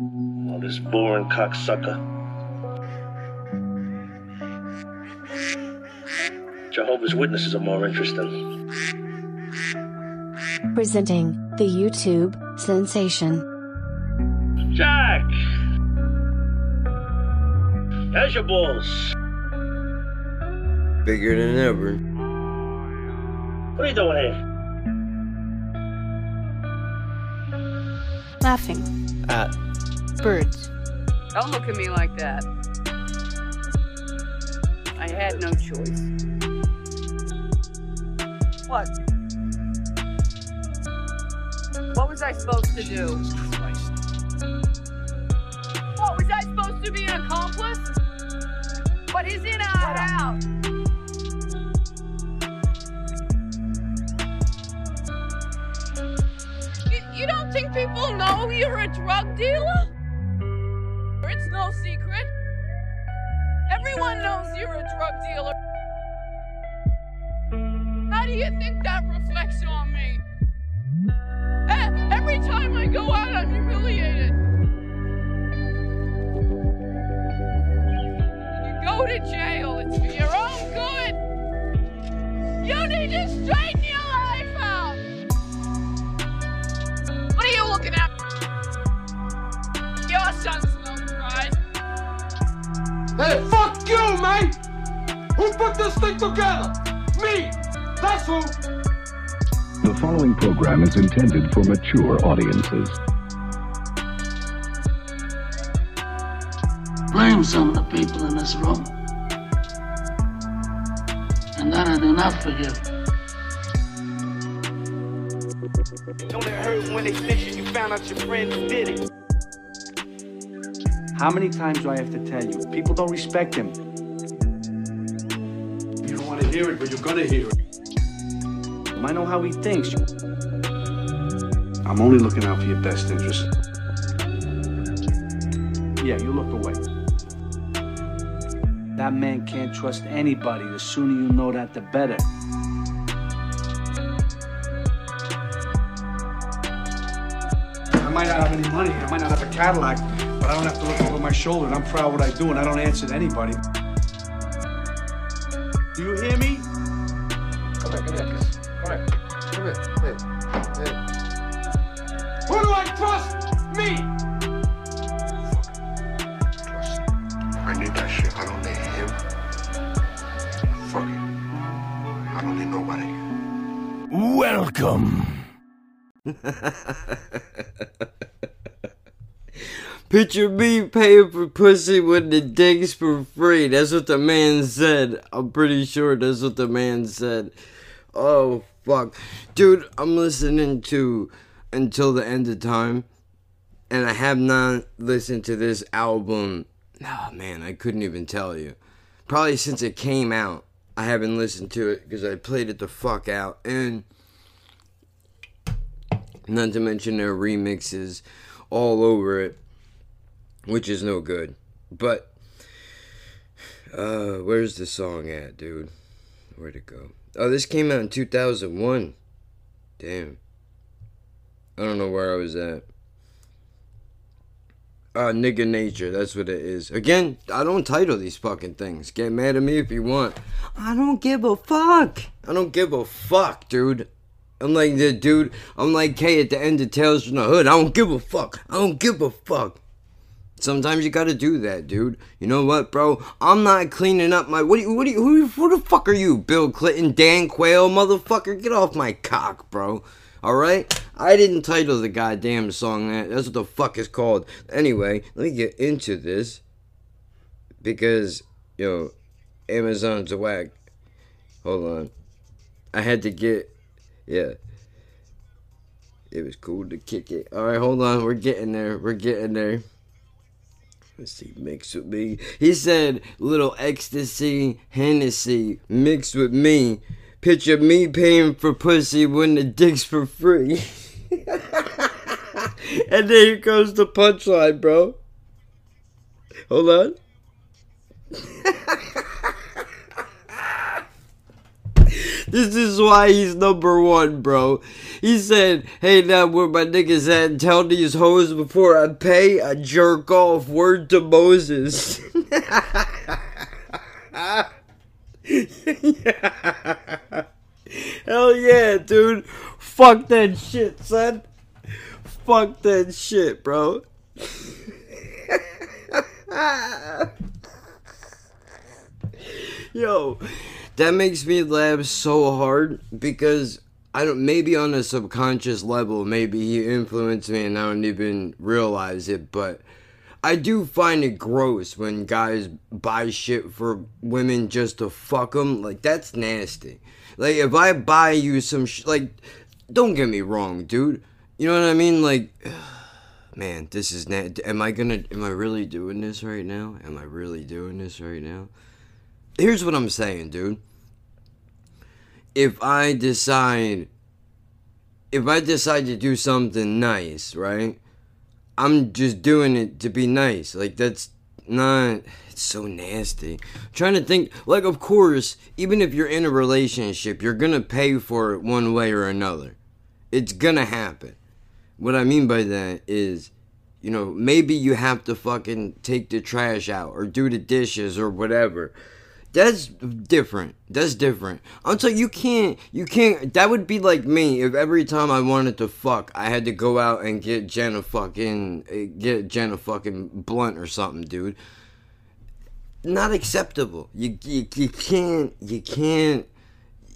Oh, this boring cocksucker. Jehovah's Witnesses are more interesting. Presenting the YouTube sensation. Jack! How's your balls? Bigger than ever. What are you doing here? Laughing. At Birds. Don't look at me like that. I had no choice. What? What was I supposed to do? What was I supposed to be an accomplice? But he's in our house. You, you don't think people know you're a drug dealer? Drug dealer. How do you think program is intended for mature audiences. blame some of the people in this room. And that I do not forgive. Don't it hurt when they snitch you found out your friends did it? How many times do I have to tell you? People don't respect him. You don't want to hear it, but you're gonna hear it. I know how he thinks. I'm only looking out for your best interest. Yeah, you look away. That man can't trust anybody. The sooner you know that, the better. I might not have any money, I might not have a Cadillac, but I don't have to look over my shoulder, and I'm proud of what I do, and I don't answer to anybody. Picture me paying for pussy when the dick's for free. That's what the man said. I'm pretty sure that's what the man said. Oh, fuck. Dude, I'm listening to Until the End of Time, and I have not listened to this album. Oh, man, I couldn't even tell you. Probably since it came out, I haven't listened to it because I played it the fuck out. And not to mention their remixes all over it, which is no good. But uh where's the song at, dude? Where'd it go? Oh, this came out in 2001. Damn. I don't know where I was at. Uh, nigga nature, that's what it is. Again, I don't title these fucking things. Get mad at me if you want. I don't give a fuck. I don't give a fuck, dude. I'm like the dude. I'm like K at the end of Tales from the Hood. I don't give a fuck. I don't give a fuck. Sometimes you gotta do that, dude. You know what, bro? I'm not cleaning up my. What do you? What you? Who, who the fuck are you? Bill Clinton, Dan Quayle, motherfucker? Get off my cock, bro. All right. I didn't title the goddamn song that. That's what the fuck is called. Anyway, let me get into this because yo, Amazon's a whack. Hold on. I had to get. Yeah. It was cool to kick it. All right, hold on. We're getting there. We're getting there. Let's see, mix with me. He said, little ecstasy, Hennessy, mixed with me. Picture me paying for pussy when the dick's for free. and then here goes the punchline, bro. Hold on. This is why he's number one, bro. He said, hey, now where my niggas at, tell these hoes before I pay, I jerk off. Word to Moses. Hell yeah, dude. Fuck that shit, son. Fuck that shit, bro. Yo, that makes me laugh so hard because I don't maybe on a subconscious level, maybe he influenced me and I don't even realize it, but I do find it gross when guys buy shit for women just to fuck them. Like that's nasty. Like if I buy you some sh- like don't get me wrong, dude. You know what I mean? Like man, this is am I going to am I really doing this right now? Am I really doing this right now? Here's what I'm saying, dude. If I decide if I decide to do something nice, right? I'm just doing it to be nice. Like that's not it's so nasty. I'm trying to think like of course, even if you're in a relationship, you're going to pay for it one way or another. It's going to happen. What I mean by that is you know, maybe you have to fucking take the trash out or do the dishes or whatever. That's different. That's different. Telling you, can't. You can't. That would be like me if every time I wanted to fuck, I had to go out and get Jenna fucking eh, get Jenna fucking blunt or something, dude. Not acceptable. You you, you can't. You can't.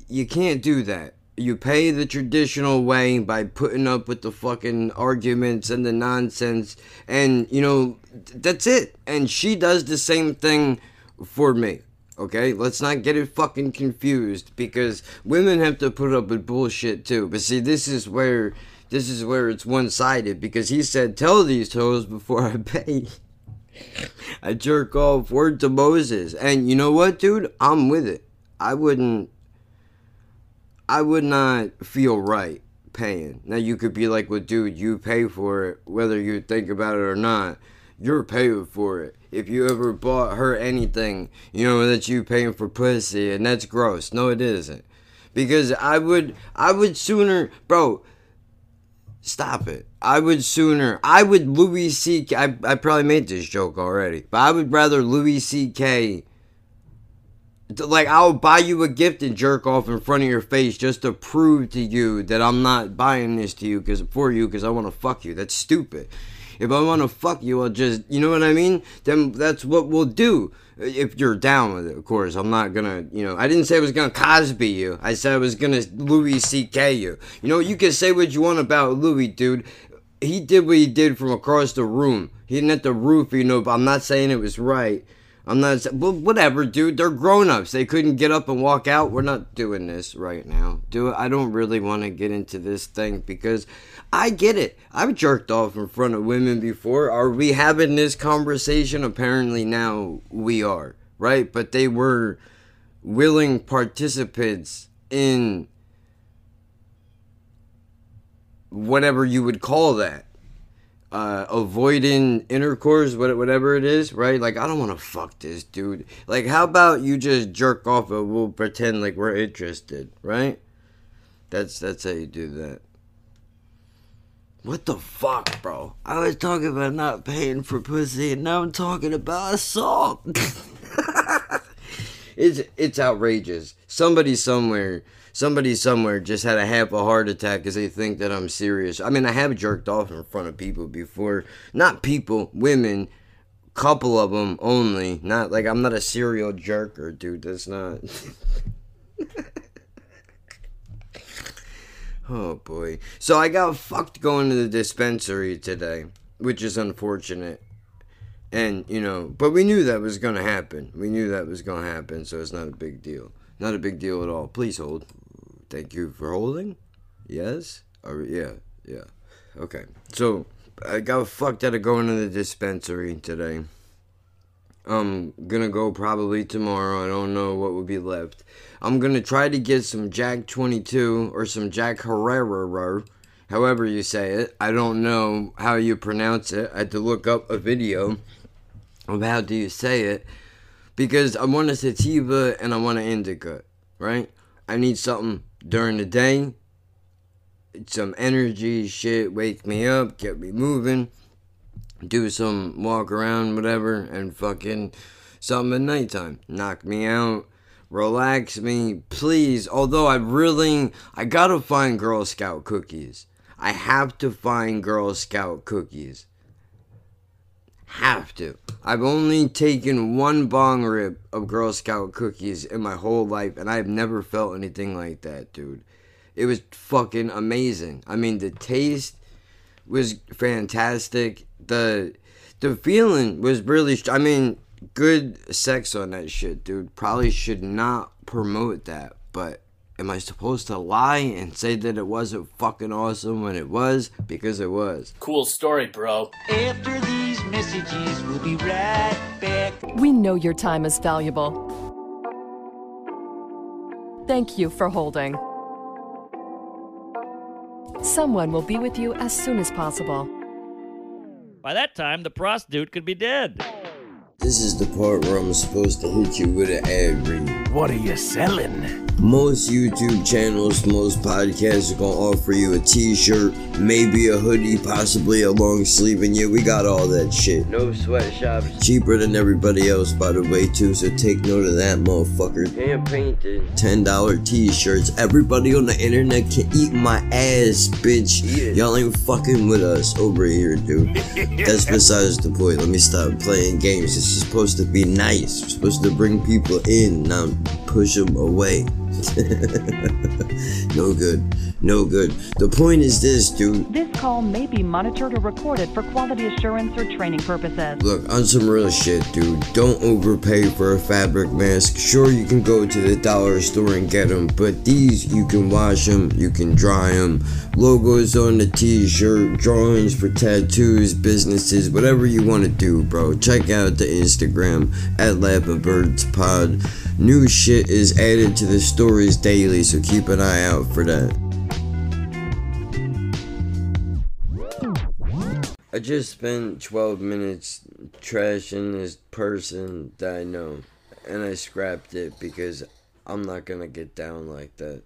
You can't do that. You pay the traditional way by putting up with the fucking arguments and the nonsense, and you know that's it. And she does the same thing for me. Okay, let's not get it fucking confused because women have to put up with bullshit too. But see, this is where this is where it's one sided because he said, "Tell these toes before I pay." I jerk off word to Moses, and you know what, dude? I'm with it. I wouldn't. I would not feel right paying. Now you could be like, "Well, dude, you pay for it, whether you think about it or not. You're paying for it." if you ever bought her anything, you know that you paying for pussy, and that's gross. No, it isn't, because I would, I would sooner, bro. Stop it. I would sooner. I would Louis C.K. I, I probably made this joke already, but I would rather Louis C.K. Like I'll buy you a gift and jerk off in front of your face just to prove to you that I'm not buying this to you because for you because I want to fuck you. That's stupid. If I want to fuck you, I'll just, you know what I mean? Then that's what we'll do. If you're down with it, of course. I'm not gonna, you know, I didn't say I was gonna Cosby you. I said I was gonna Louis C.K. you. You know, you can say what you want about Louis, dude. He did what he did from across the room. He didn't hit the roof, you know, but I'm not saying it was right. I'm not. Well, whatever, dude. They're grown-ups. They couldn't get up and walk out. We're not doing this right now. Do. I don't really want to get into this thing because I get it. I've jerked off in front of women before. Are we having this conversation? Apparently now we are, right? But they were willing participants in whatever you would call that uh, avoiding intercourse, whatever it is, right? Like, I don't want to fuck this dude. Like, how about you just jerk off and we'll pretend like we're interested, right? That's that's how you do that. What the fuck, bro? I was talking about not paying for pussy, and now I'm talking about assault. it's it's outrageous. Somebody somewhere somebody somewhere just had a half a heart attack because they think that I'm serious. I mean, I have jerked off in front of people before. Not people, women. Couple of them only. Not like I'm not a serial jerker, dude. That's not. oh boy. So I got fucked going to the dispensary today, which is unfortunate. And, you know, but we knew that was going to happen. We knew that was going to happen, so it's not a big deal. Not a big deal at all. Please hold. Thank you for holding. Yes? Or, yeah, yeah. Okay. So, I got fucked out of going to the dispensary today. I'm gonna go probably tomorrow. I don't know what will be left. I'm gonna try to get some Jack 22 or some Jack Herrera, however you say it. I don't know how you pronounce it. I had to look up a video of how do you say it because I want a sativa and I want an indica, right? I need something during the day. Some energy shit, wake me up, get me moving, do some walk around, whatever, and fucking something at nighttime. Knock me out, relax me, please. Although I really, I gotta find Girl Scout cookies. I have to find Girl Scout cookies. Have to. I've only taken one bong rip of Girl Scout cookies in my whole life, and I've never felt anything like that, dude. It was fucking amazing. I mean, the taste was fantastic. The the feeling was really. I mean, good sex on that shit, dude. Probably should not promote that, but am I supposed to lie and say that it wasn't fucking awesome when it was? Because it was. Cool story, bro. After these messages, we'll be right back. We know your time is valuable. Thank you for holding. Someone will be with you as soon as possible. By that time, the prostitute could be dead. This is the part where I'm supposed to hit you with an ad read. What are you selling? Most YouTube channels, most podcasts are gonna offer you a t-shirt, maybe a hoodie, possibly a long sleeve, and yeah, we got all that shit. No sweatshops. Cheaper than everybody else, by the way, too, so take note of that, motherfucker. Hand painted. $10 t-shirts. Everybody on the internet can eat my ass, bitch. Y'all ain't fucking with us over here, dude. That's besides the point. Let me stop playing games. It's supposed to be nice. We're supposed to bring people in, not push them away. no good. No good. The point is this, dude. This call may be monitored or recorded for quality assurance or training purposes. Look, on some real shit, dude. Don't overpay for a fabric mask. Sure, you can go to the dollar store and get them, but these, you can wash them, you can dry them. Logos on the t shirt, drawings for tattoos, businesses, whatever you want to do, bro. Check out the Instagram at Laughing Birds Pod. New shit is added to the stories daily, so keep an eye out for that. I just spent 12 minutes trashing this person that I know, and I scrapped it because I'm not gonna get down like that.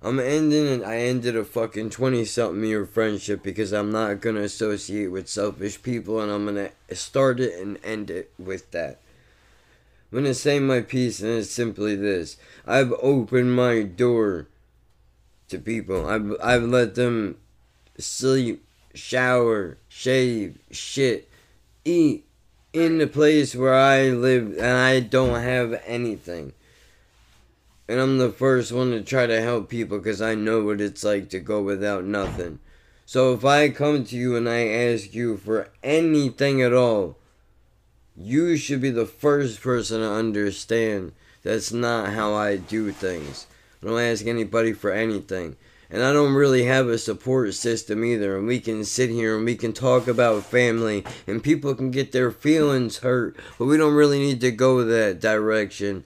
I'm ending I ended a fucking 20 something year friendship because I'm not gonna associate with selfish people and I'm gonna start it and end it with that. I'm gonna say my piece and it's simply this. I've opened my door to people. I've I've let them sleep, shower, shave, shit, eat in the place where I live and I don't have anything. And I'm the first one to try to help people because I know what it's like to go without nothing. So if I come to you and I ask you for anything at all, you should be the first person to understand that's not how I do things. I don't ask anybody for anything. And I don't really have a support system either. And we can sit here and we can talk about family and people can get their feelings hurt. But we don't really need to go that direction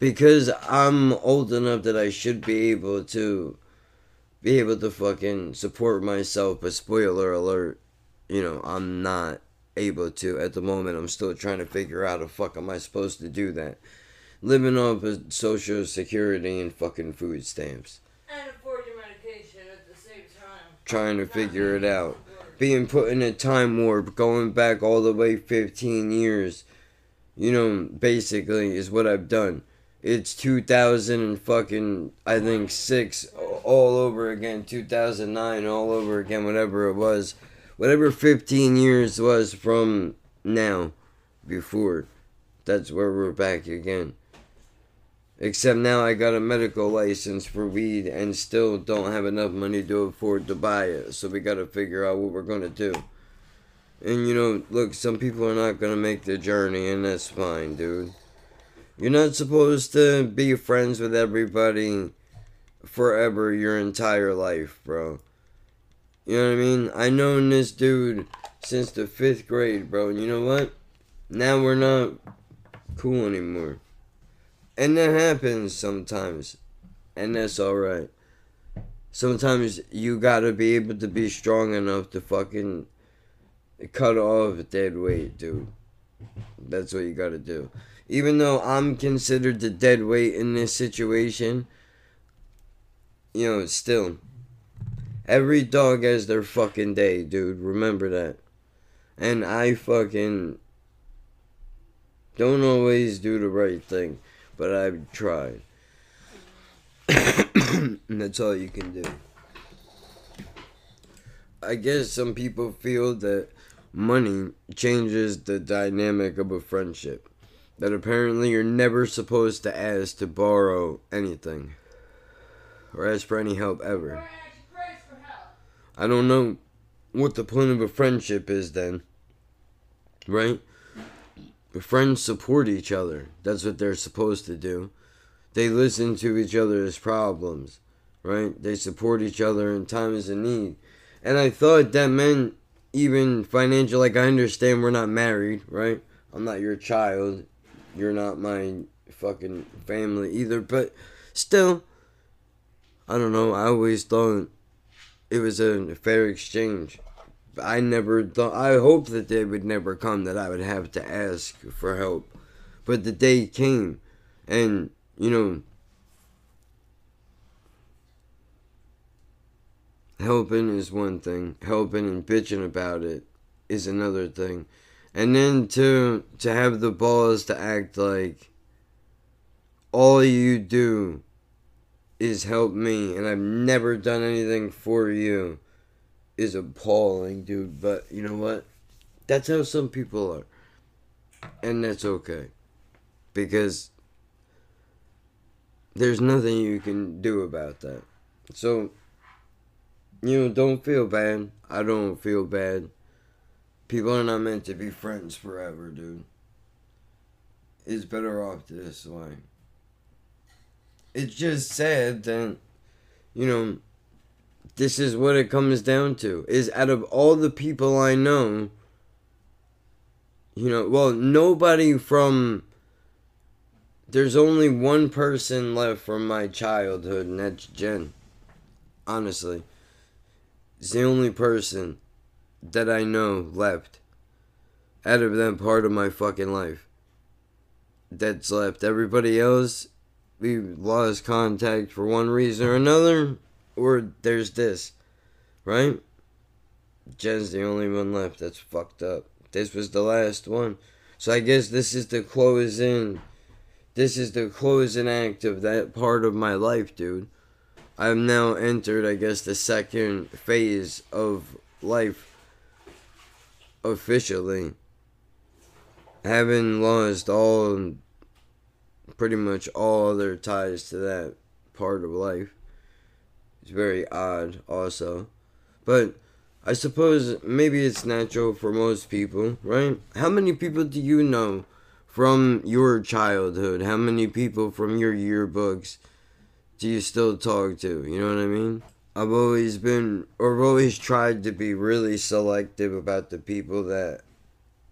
because I'm old enough that I should be able to be able to fucking support myself. But spoiler alert, you know, I'm not able to at the moment. I'm still trying to figure out how the fuck am I supposed to do that. Living off of social security and fucking food stamps. And afford your medication at the same time. Trying to figure it out. Being put in a time warp, going back all the way 15 years. You know, basically, is what I've done. It's 2000 and fucking, I think, 6 all over again. 2009 all over again, whatever it was. Whatever 15 years was from now, before. That's where we're back again. Except now I got a medical license for weed and still don't have enough money to afford to buy it. So we gotta figure out what we're gonna do. And you know, look, some people are not gonna make the journey, and that's fine, dude. You're not supposed to be friends with everybody forever your entire life, bro. You know what I mean? I known this dude since the fifth grade, bro. You know what? Now we're not cool anymore. And that happens sometimes. And that's alright. Sometimes you gotta be able to be strong enough to fucking cut off dead weight, dude. That's what you gotta do. Even though I'm considered the dead weight in this situation, you know, still, every dog has their fucking day, dude. Remember that. And I fucking don't always do the right thing, but I've tried. and that's all you can do. I guess some people feel that money changes the dynamic of a friendship. That apparently you're never supposed to ask to borrow anything or ask for any help ever. I don't know what the point of a friendship is then. Right? Friends support each other. That's what they're supposed to do. They listen to each other's problems. Right? They support each other in times of need. And I thought that meant even financial. Like, I understand we're not married, right? I'm not your child. You're not my fucking family either. But still, I don't know. I always thought it was a fair exchange. I never thought. I hoped that day would never come that I would have to ask for help. But the day came. And, you know, helping is one thing. Helping and bitching about it is another thing. And then to to have the balls to act like all you do is help me and I've never done anything for you is appalling, dude. But you know what? That's how some people are. And that's okay. Because there's nothing you can do about that. So, you know, don't feel bad. I don't feel bad. People are not meant to be friends forever, dude. It's better off this way. It's just sad that, you know, this is what it comes down to. Is out of all the people I know, you know, well, nobody from. There's only one person left from my childhood, and that's Jen. Honestly. It's the only person that I know left out of that part of my fucking life that's left. Everybody else, we lost contact for one reason or another, or there's this, right? Jen's the only one left that's fucked up. This was the last one. So I guess this is the closing. This is the closing act of that part of my life, dude. I've now entered, I guess, the second phase of life officially. Having lost all, pretty much all other ties to that part of life. It's very odd, also. But I suppose maybe it's natural for most people, right? How many people do you know from your childhood? How many people from your yearbooks do you still talk to? You know what I mean? I've always been, or I've always tried to be really selective about the people that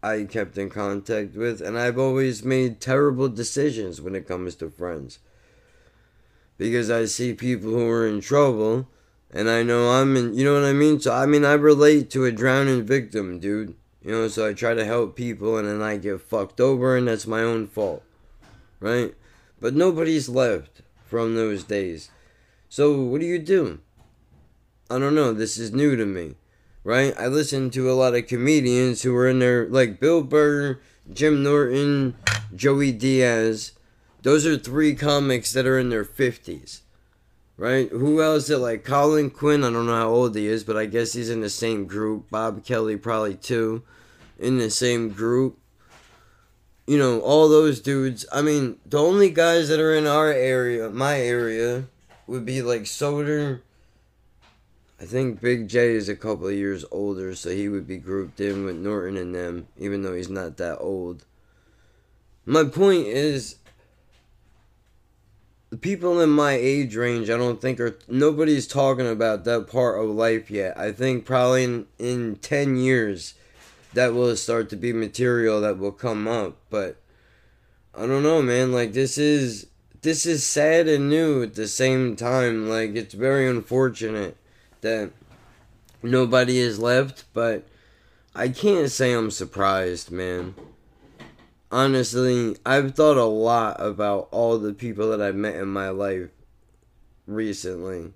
I kept in contact with, and I've always made terrible decisions when it comes to friends. Because I see people who are in trouble, and I know I'm in, you know what I mean? So, I mean, I relate to a drowning victim, dude. You know, so I try to help people, and then I get fucked over, and that's my own fault. Right? But nobody's left from those days. So, what do you do? I don't know. This is new to me, right? I listen to a lot of comedians who are in there, like Bill Burr, Jim Norton, Joey Diaz. Those are three comics that are in their 50s, right? Who else? Is like Colin Quinn. I don't know how old he is, but I guess he's in the same group. Bob Kelly, probably too, in the same group. You know, all those dudes. I mean, the only guys that are in our area, my area, would be like Soder. I think Big Jay is a couple of years older, so he would be grouped in with Norton and them, even though he's not that old. My point is, the people in my age range, I don't think are nobody's talking about that part of life yet. I think probably in, in 10 years that will start to be material that will come up, but I don't know, man. Like this is this is sad and new at the same time. Like it's very unfortunate that nobody is left, but I can't say I'm surprised, man. Honestly, I've thought a lot about all the people that I've met in my life recently.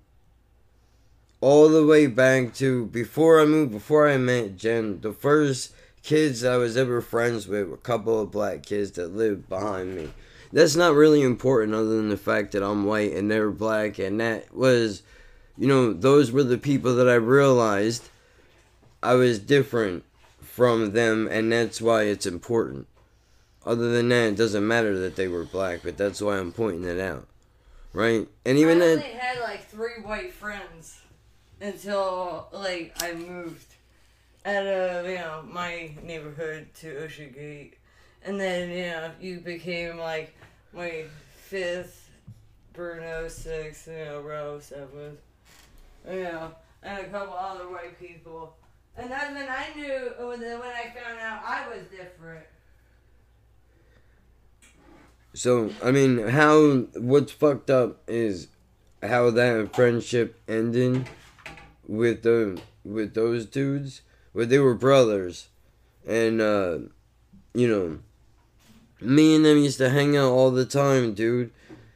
all the way back to before I moved, before I met Jen, the first kids I was ever friends with were a couple of black kids that lived behind me. That's not really important other than the fact that I'm white and they're black, and that was, you know, those were the people that I realized I was different from them, and that's why it's important. Other than that, it doesn't matter that they were black, but that's why I'm pointing it out. Right? And even I only had like three white friends until like I moved out of you know my neighborhood to Ocean Gate, and then you know you became like my fifth, Bruno sixth, you know row seventh, you know, and a couple other white people, and that's when I knew when I found out I was different. So I mean, how what's fucked up is how that friendship ended with the with those dudes, where they were brothers, and uh, you know, me and them used to hang out all the time, dude.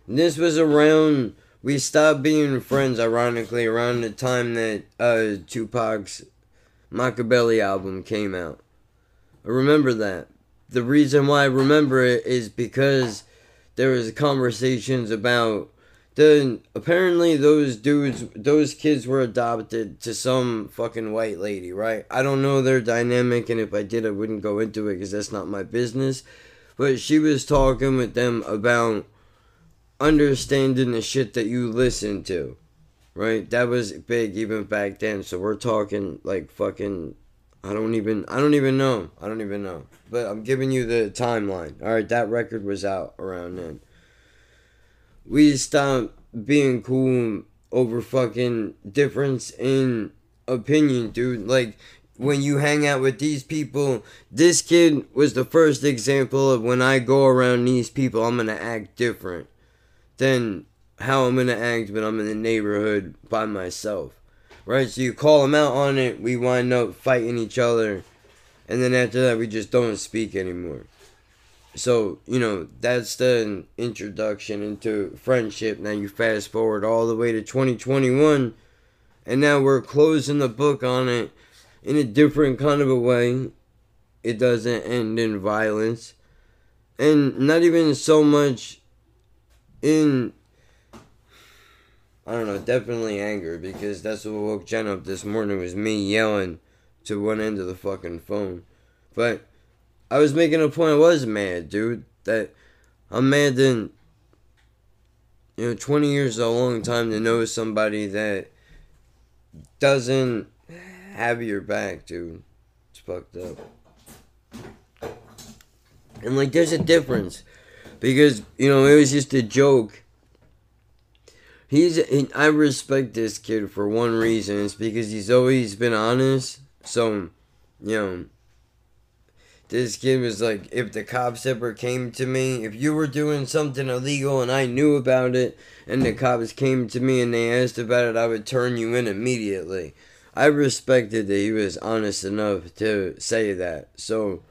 And this was around we stopped being friends, ironically, around the time that uh, Tupac's Machiavelli album came out. I remember that. The reason why I remember it is because there was conversations about the apparently those dudes those kids were adopted to some fucking white lady right i don't know their dynamic and if i did i wouldn't go into it because that's not my business but she was talking with them about understanding the shit that you listen to right? That was big even back then. So we're talking like fucking i don't even i don't even know. I don't even know. But i'm giving you the timeline. All right that record was out around then. We stopped being cool over fucking difference in opinion, dude. Like when you hang out with these people, this kid was the first example of when I go around these people, I'm gonna act different than how I'm gonna act when I'm in the neighborhood by myself. Right? So you call them out on it, we wind up fighting each other, and then after that, we just don't speak anymore. So, you know, that's the introduction into friendship. Now you fast forward all the way to 2021, and now we're closing the book on it in a different kind of a way. It doesn't end in violence, and not even so much in. I don't know, definitely anger, because that's what woke Jen up this morning was me yelling to one end of the fucking phone. But I was making a point. I was mad, dude. That I'm mad that you know, 20 years is a long time to know somebody that doesn't have your back, dude. It's fucked up. And like, there's a difference because you know it was just a joke. He's he, I respect this kid for one reason. It's because he's always been honest. So, you know this kid was like, if the cops ever came to me, if you were doing something illegal and I knew about it, and the cops came to me and they asked about it, I would turn you in immediately. I respected that he was honest enough to say that. So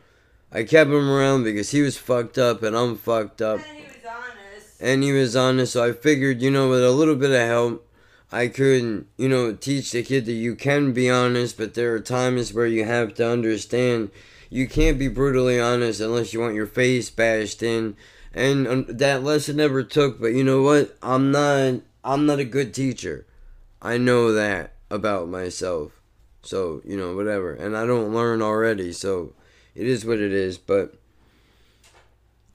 I kept him around because he was fucked up and I'm fucked up. And he was honest. And he was honest, so I figured, you know, with a little bit of help, I could, you know, teach the kid that you can be honest, but there are times where you have to understand you can't be brutally honest unless you want your face bashed in. And um, that lesson never took, but you know what? I'm not I'm not a good teacher. I know that about myself. So, you know, whatever. And I don't learn already, so it is what it is, but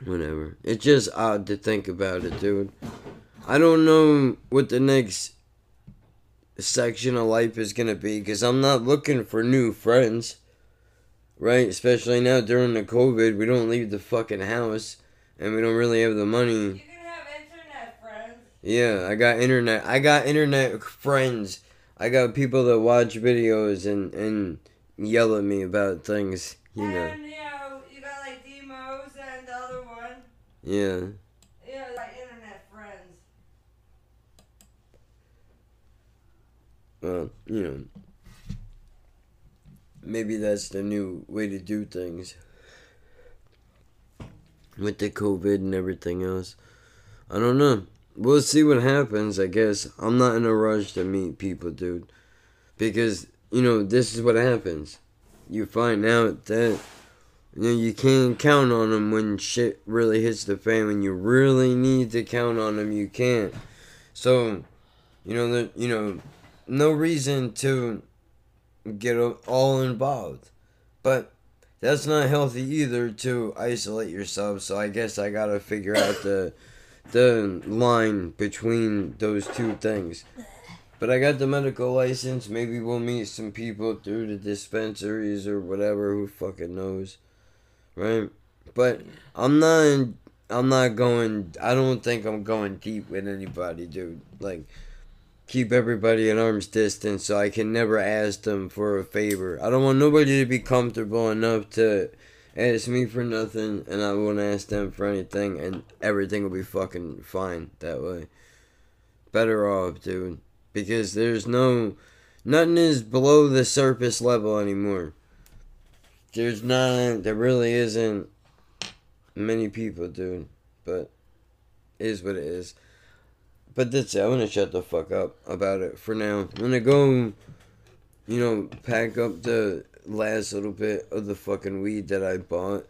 whatever. It's just odd to think about it, dude. I don't know what the next section of life is going to be because I'm not looking for new friends right? Especially now during the COVID, we don't leave the fucking house, and we don't really have the money. You can have internet friends. Yeah, I got internet. I got internet friends. I got people that watch videos and and yell at me about things. You know. And you know, you got like Demos and the other one. Yeah. Yeah, like internet friends. Well, you know. Maybe that's the new way to do things. With the COVID and everything else. I don't know. We'll see what happens, I guess. I'm not in a rush to meet people, dude. because you know this is what happens. You find out that you know you can't count on them when shit really hits the fan. When you really need to count on them, you can't. So, you know, there, you know, no reason to get all involved, but that's not healthy either to isolate yourself. So I guess I gotta figure out the the line between those two things. But I got the medical license. Maybe we'll meet some people through the dispensaries or whatever. Who fucking knows, right? But I'm not. I'm not going. I don't think I'm going deep with anybody, dude. Like, keep everybody at arm's distance so I can never ask them for a favor. I don't want nobody to be comfortable enough to ask me for nothing, and I won't ask them for anything, and everything will be fucking fine that way. Better off, dude. Because there's no. Nothing is below the surface level anymore. There's not. There really isn't many people, doing, But. Is what it is. But that's it. I'm gonna shut the fuck up about it for now. I'm gonna go. You know, pack up the last little bit of the fucking weed that I bought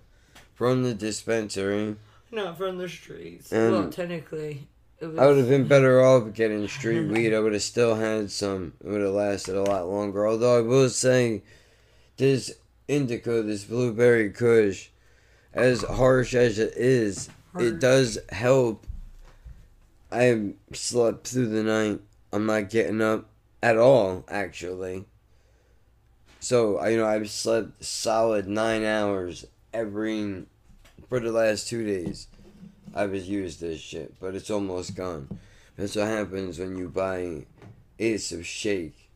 from the dispensary. Not from the streets. And well, technically, was. I would have been better off getting street weed. I would have still had some. It would have lasted a lot longer. Although I will say, this indica, this blueberry kush, as harsh as it is, it does help. I slept through the night. I'm not getting up at all, actually. So I, you know, I've slept solid nine hours every for the last two days. I've used this shit, but it's almost gone. That's what happens when you buy Ace of shake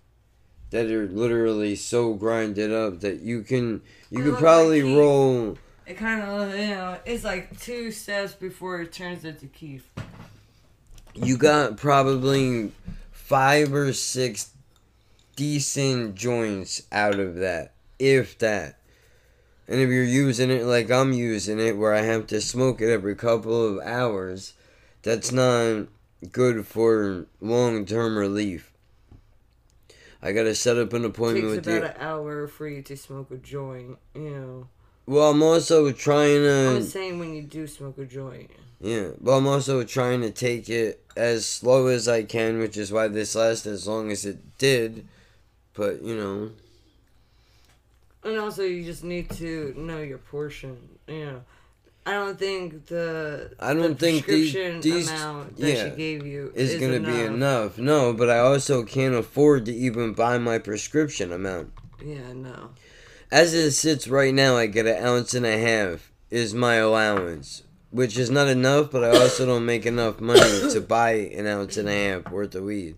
that are literally so grinded up that you can you They could probably like roll It kind of, you know, it's like two steps before it turns into kief. you got probably five or six decent joints out of that, if that. And if you're using it like I'm using it, where I have to smoke it every couple of hours, that's not good for long term relief. I gotta set up an It appointment takes with about the. an hour for you to smoke a joint, you know. Well, I'm also trying to. I'm saying when you do smoke a joint. Yeah, but I'm also trying to take it as slow as I can, which is why this lasted as long as it did. But, you know, And also, you just need to know your portion, you know. I don't think the I don't the think these amount that yeah, she gave you is, is gonna be enough. No, but I also can't afford to even buy my prescription amount. Yeah, no. As it sits right now, I get an ounce and a half is my allowance, which is not enough. But I also don't make enough money to buy an ounce and a half worth of weed.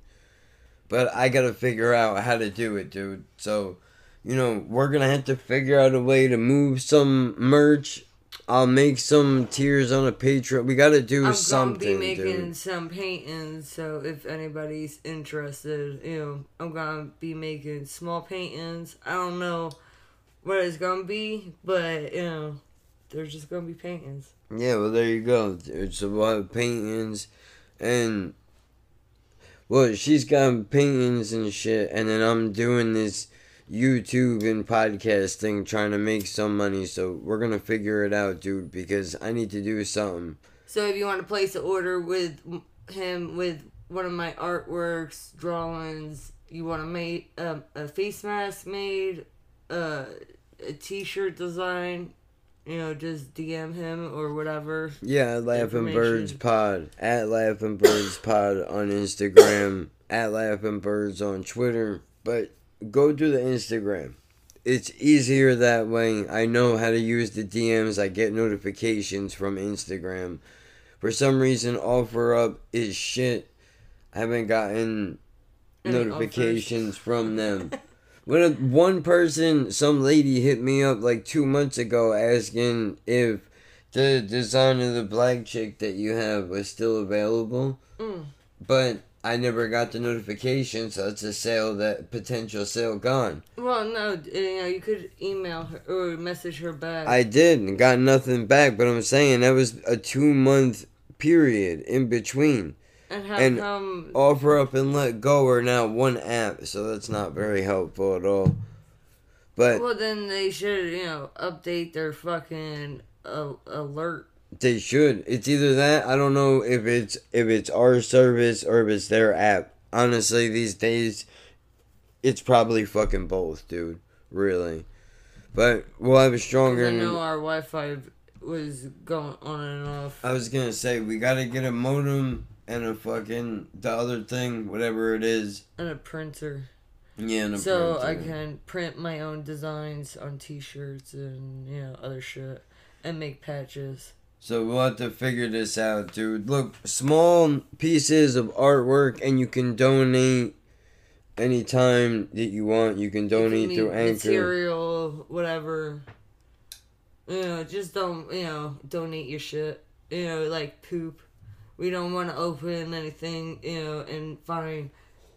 But I gotta figure out how to do it, dude. So, you know, we're gonna have to figure out a way to move some merch. I'll make some tiers on a Patreon. We gotta do I'm something, gonna be making dude. some paintings, so if anybody's interested, you know, I'm gonna be making small paintings. I don't know what it's gonna be, but you know, they're just gonna be paintings. Yeah, well, there you go. It's So we'll have paintings, and well, she's got paintings and shit, and then I'm doing this YouTube and podcasting, trying to make some money. So we're gonna figure it out, dude, because I need to do something. So if you want to place an order with him with one of my artworks, drawings, you want to make um, a face mask made, uh, a T-shirt design, you know, just DM him or whatever. Yeah, Laughing Birds Pod. At Laughing Birds Pod on Instagram. At Laughing Birds on Twitter. But go to the Instagram. It's easier that way. I know how to use the DMs. I get notifications from Instagram. For some reason, OfferUp is shit. I haven't gotten Any notifications from them. When one person, some lady hit me up like two months ago asking if the design of the black chick that you have was still available, Mm. but I never got the notification, so it's a sale that potential sale gone. Well, no, you know, you could email her or message her back. I did and got nothing back, but I'm saying that was a two month period in between. And how and come- offer up and letgo are now one app, so that's not very helpful at all. But well, then they should, you know, update their fucking uh, alert. They should. It's either that. I don't know if it's if it's our service or if it's their app. Honestly, these days, it's probably fucking both, dude. Really. But we'll have a stronger. I know our Wi-Fi was going on and off. I was gonna say we gotta get a modem and a fucking the other thing, whatever it is. And a printer. Yeah, and a so I can print my own designs on T-shirts and you know other shit, and make patches. So we'll have to figure this out, dude. Look, small pieces of artwork, and you can donate anytime that you want. You can donate Need through Anchor. material, whatever. You know, just don't you know donate your shit. You know, like poop. We don't want to open anything. You know, and find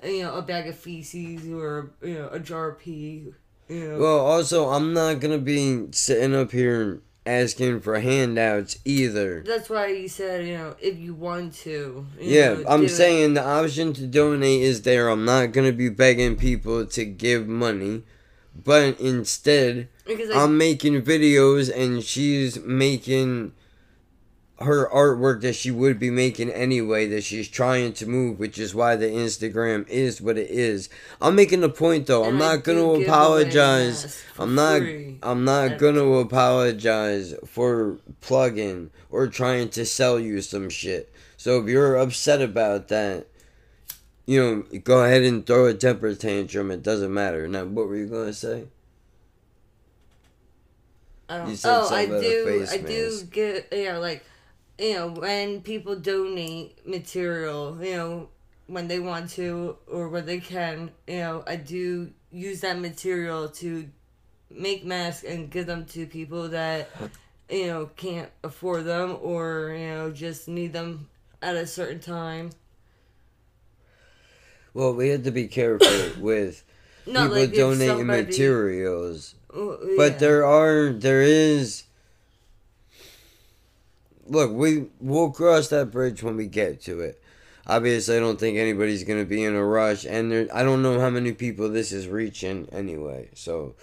you know a bag of feces or you know a jar of pee. You know. Well, also, I'm not gonna be sitting up here asking for handouts either. That's why you said, you know, if you want to. you Yeah, know, I'm do it. saying the option to donate is there. I'm not gonna be begging people to give money, but instead, Because I- I'm making videos and she's making her artwork that she would be making anyway that she's trying to move, which is why the Instagram is what it is. I'm making a point though. I'm not give away apologize. I'm not free. I'm not gonna apologize for plugging or trying to sell you some shit. So if you're upset about that, you know, go ahead and throw a temper tantrum. It doesn't matter. Now, what were you gonna say? I don't, You said oh, I do. I do get know like you know when people donate material, you know when they want to or when they can, you know I do use that material to make masks and give them to people that you know can't afford them or you know just need them at a certain time. Well, we have to be careful with people like, donating somebody- materials. Oh, But there are there is Look, we we'll cross that bridge when we get to it. Obviously, I don't think anybody's gonna be in a rush, and there, I don't know how many people this is reaching anyway. So,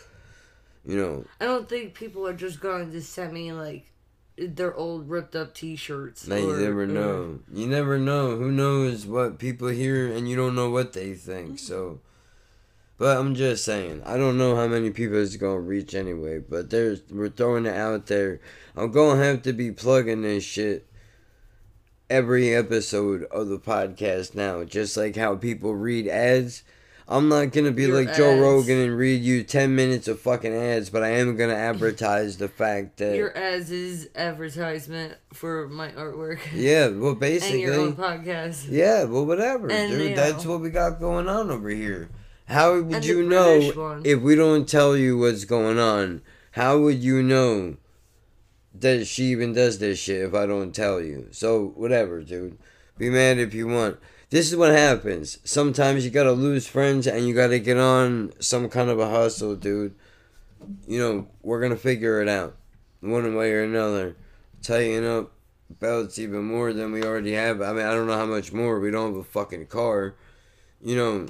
you know, I don't think people are just going to send me like their old ripped up T-shirts. now you never or- know. You never know. Who knows what people hear, and you don't know what they think. So, but I'm just saying, I don't know how many people it's gonna reach anyway. But there's we're throwing it out there. I'm gonna have to be plugging this shit every episode of the podcast now, just like how people read ads. I'm not gonna be Your like Joe. Rogan and read you ten minutes of fucking ads, but I am gonna advertise the fact that Your ads is advertisement for my artwork. yeah, well basically and your own podcast. Yeah, well, whatever, And, dude. That's what we got going on over here. How would And you know if we don't tell you what's going on? How would you know that she even does this shit if I don't tell you? So, whatever, dude. Be mad if you want. This is what happens. Sometimes you gotta lose friends and you gotta get on some kind of a hustle, dude. You know, we're gonna figure it out. One way or another. Tighten up belts even more than we already have. I mean, I don't know how much more. We don't have a fucking car. You know,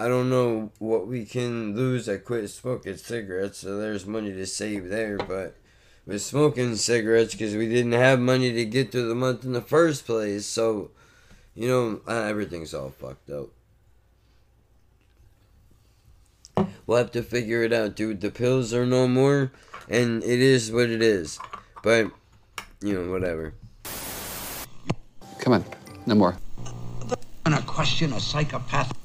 I don't know what we can lose. I quit smoking cigarettes, so there's money to save there. But with smoking cigarettes, because we didn't have money to get through the month in the first place, so you know, uh, everything's all fucked up. We'll have to figure it out, dude. The pills are no more, and it is what it is. But you know, whatever. Come on, no more. gonna question a psychopath.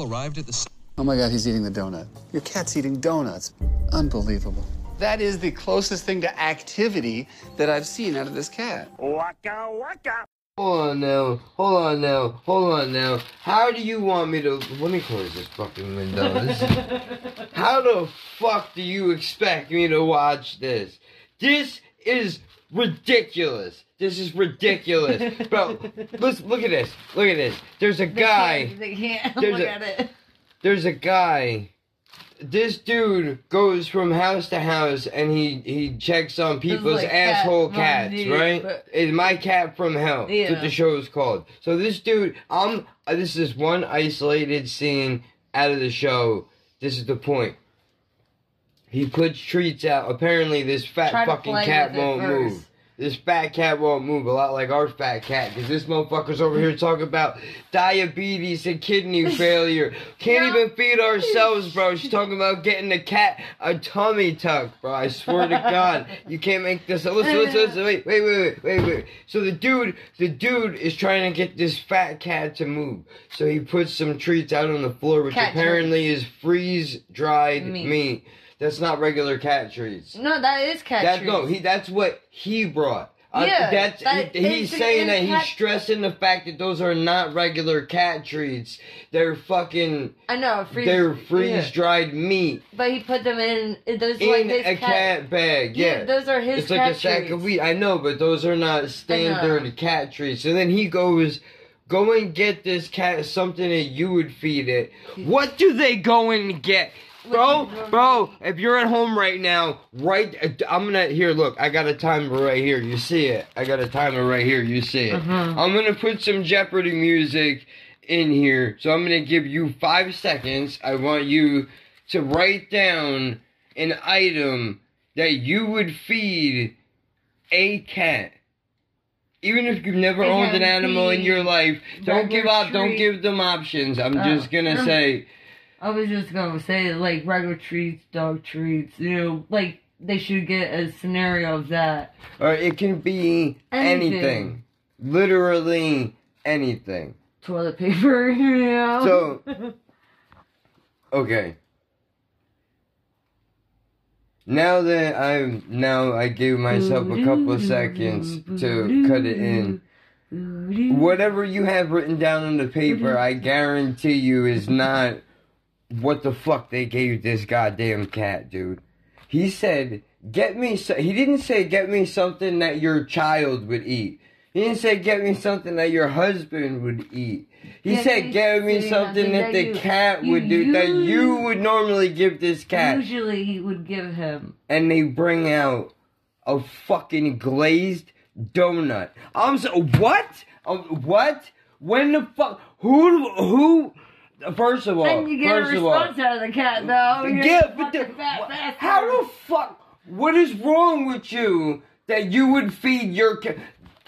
Arrived at the. Oh my God, he's eating the donut. Your cat's eating donuts. Unbelievable. That is the closest thing to activity that I've seen out of this cat. waka waka. Hold on now, hold on now, hold on now. How do you want me to? Let me close this fucking window. This is, how the fuck do you expect me to watch this? This is ridiculous. This is ridiculous, bro. Let's look at this. Look at this. There's a guy. They can't There's look a- at it. There's a guy this dude goes from house to house and he he checks on people's like asshole Von cats, D, right? but- Is my cat from hell? That's what the show is called. So this dude, I'm. This is one isolated scene out of the show. This is the point. He puts treats out. Apparently, this fat Try fucking cat won't move. This fat cat won't move a lot like our fat cat because this motherfucker's over here talking about diabetes and kidney failure. Can't even feed ourselves, bro. She's talking about getting the cat a tummy tuck, bro. I swear to God, you can't make this. up. Listen, listen, listen. Wait, wait, wait, wait, wait, wait. So the dude, the dude is trying to get this fat cat to move. So he puts some treats out on the floor, which Cat apparently is freeze dried Meat. meat. That's not regular cat treats. No, that is cat That treats. no, he that's what he brought. Uh, Yeah, that's that he- he's saying that he's stressing the fact that those are not regular cat treats. They're fucking. I know. Freeze, they're freeze dried meat But he put them in. Those in like his a cat, bag. Yeah, Yeah, those are his It's like cat a sack of wheat. I know, but those are not standard cat treats. And then he goes. Go and get this cat something that you would feed it. What do they go and get? Bro, bro, if you're at home right now, right, uh, I'm gonna, here, look, I got a timer right here, you see it. I got a timer right here, you see it. Uh-huh. I'm gonna put some Jeopardy music in here, so I'm gonna give you five seconds. I want you to write down an item that you would feed a cat. Even if you've never owned an animal in your life, don't give up, don't give them options. I'm Oh. just gonna say, I was just gonna say like regular treats, dog treats. You know, like they should get a scenario of that. or it can be Anything. anything. Literally anything. Toilet paper. You know. So- Okay. Now that I'm now I gave myself a couple of seconds to cut it in. Whatever you have written down on the paper, I guarantee you is not what the fuck they gave this goddamn cat, dude. He said, "Get me." So- he didn't say, "Get me something that your child would eat." He didn't say, "Get me something that your husband would eat." He Get said, me "Get me something that that the you- cat would do that you would normally give this cat." Usually he would give him. and they bring out a fucking glazed donut. I'm so what? Um, what? When the fuck? Who? Who? First of all, Then you get a first of all, response out of the cat though. You're yeah, but the, fat how the fuck? What is wrong with you that you would feed your cat?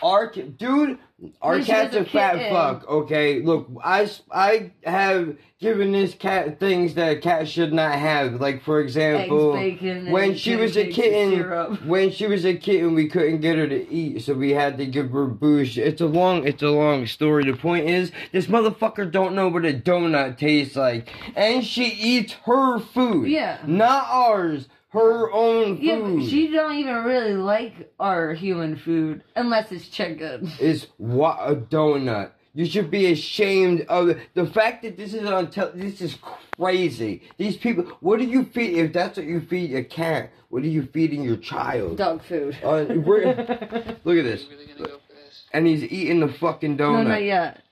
Our dude, our cat's a fat kitten. fuck. Okay, look, I I have given this cat things that a cat should not have. Like for example, bacon, when she was a kitten, when she was a kitten, we couldn't get her to eat, so we had to give her booze. It's a long, it's a long story. The point is, this motherfucker don't know what a donut tastes like, and she eats her food, Yeah. not ours, her own food. Yeah, but she don't even really like our human food unless it's chicken. It's what a donut. You should be ashamed of it. the fact that this is on tel- This is crazy. These people. What do you feed? If that's what you feed a cat, what are you feeding your child? Dog food. Uh, we're- look at this. And he's eating the fucking donut. No, donut. not yet.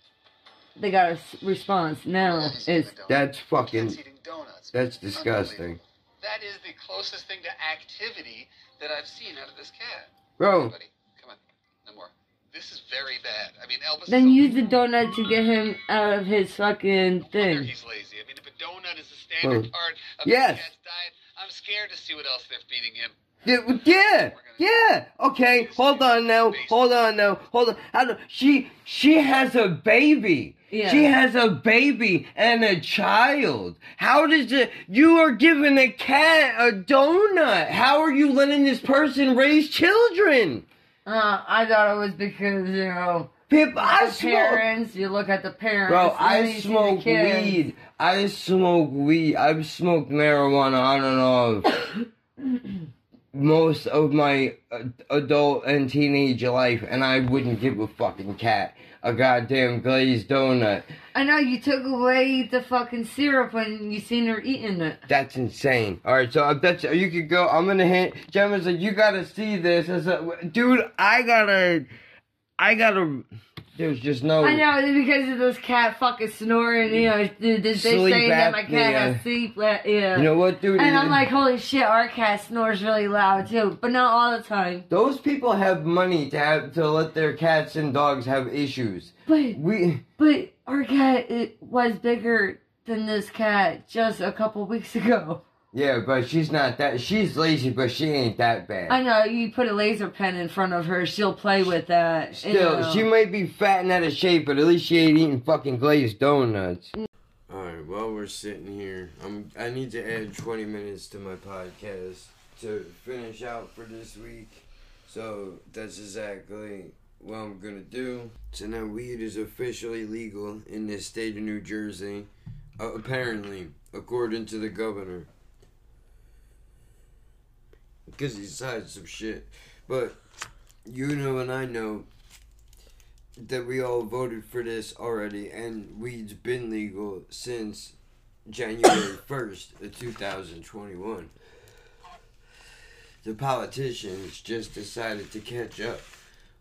They got a s- response now. It's That's fucking. Donuts. That's disgusting, That is the closest thing to activity that I've seen out of this cat. bro. Everybody, come on, no more. This is very bad. I mean, Elvis. then use the donut to get him out of his fucking thing. He's lazy. I mean, if a donut is a standard Oh. part of Yes. the cat's diet, I'm scared to see what else they're feeding him. Yeah, yeah, yeah. Okay, hold on now. Hold on now. Hold on. How do, she she has a baby. Yeah. She has a baby and a child. How does it? You are giving a cat a donut. How are you letting this person raise children? Uh, I thought it was because you know. Pip, I the smoke. parents. You look at the parents. Bro, I you see the smoke weed. I smoke weed. I've smoked marijuana on and off most of my adult and teenage life, and I wouldn't give a fucking cat a goddamn glazed donut. I know you took away the fucking syrup when you seen her eating it. That's insane. All right, so I bet you, you could go. I'm gonna hit. Gemma's like, you gotta see this. I said, dude, I gotta, I gotta. There's just no. I know because of this cat fucking snoring. You know, they they Sleep saying that my cat has sleep. Yeah. You know what, dude? And I'm like, holy shit, our cat snores really loud too, but not all the time. Those people have money to have to let their cats and dogs have issues. But we, but our cat it was bigger than this cat just a couple weeks ago. Yeah, but she's not that. She's lazy, but she ain't that bad. I know you put a laser pen in front of her, she'll play with that. you Still, know. she might be fat and out of shape, but at least she ain't eating fucking glazed donuts. Alright, while we're sitting here, I'm I need to add 20 minutes to my podcast to finish out for this week. So that's exactly what I'm gonna do. So now weed is officially legal in the state of New Jersey. Uh, apparently, according to the governor. Because he decided some shit. But you know and I know that we all voted for this already, and weed's been legal since January 1st of 2021. The politicians just decided to catch up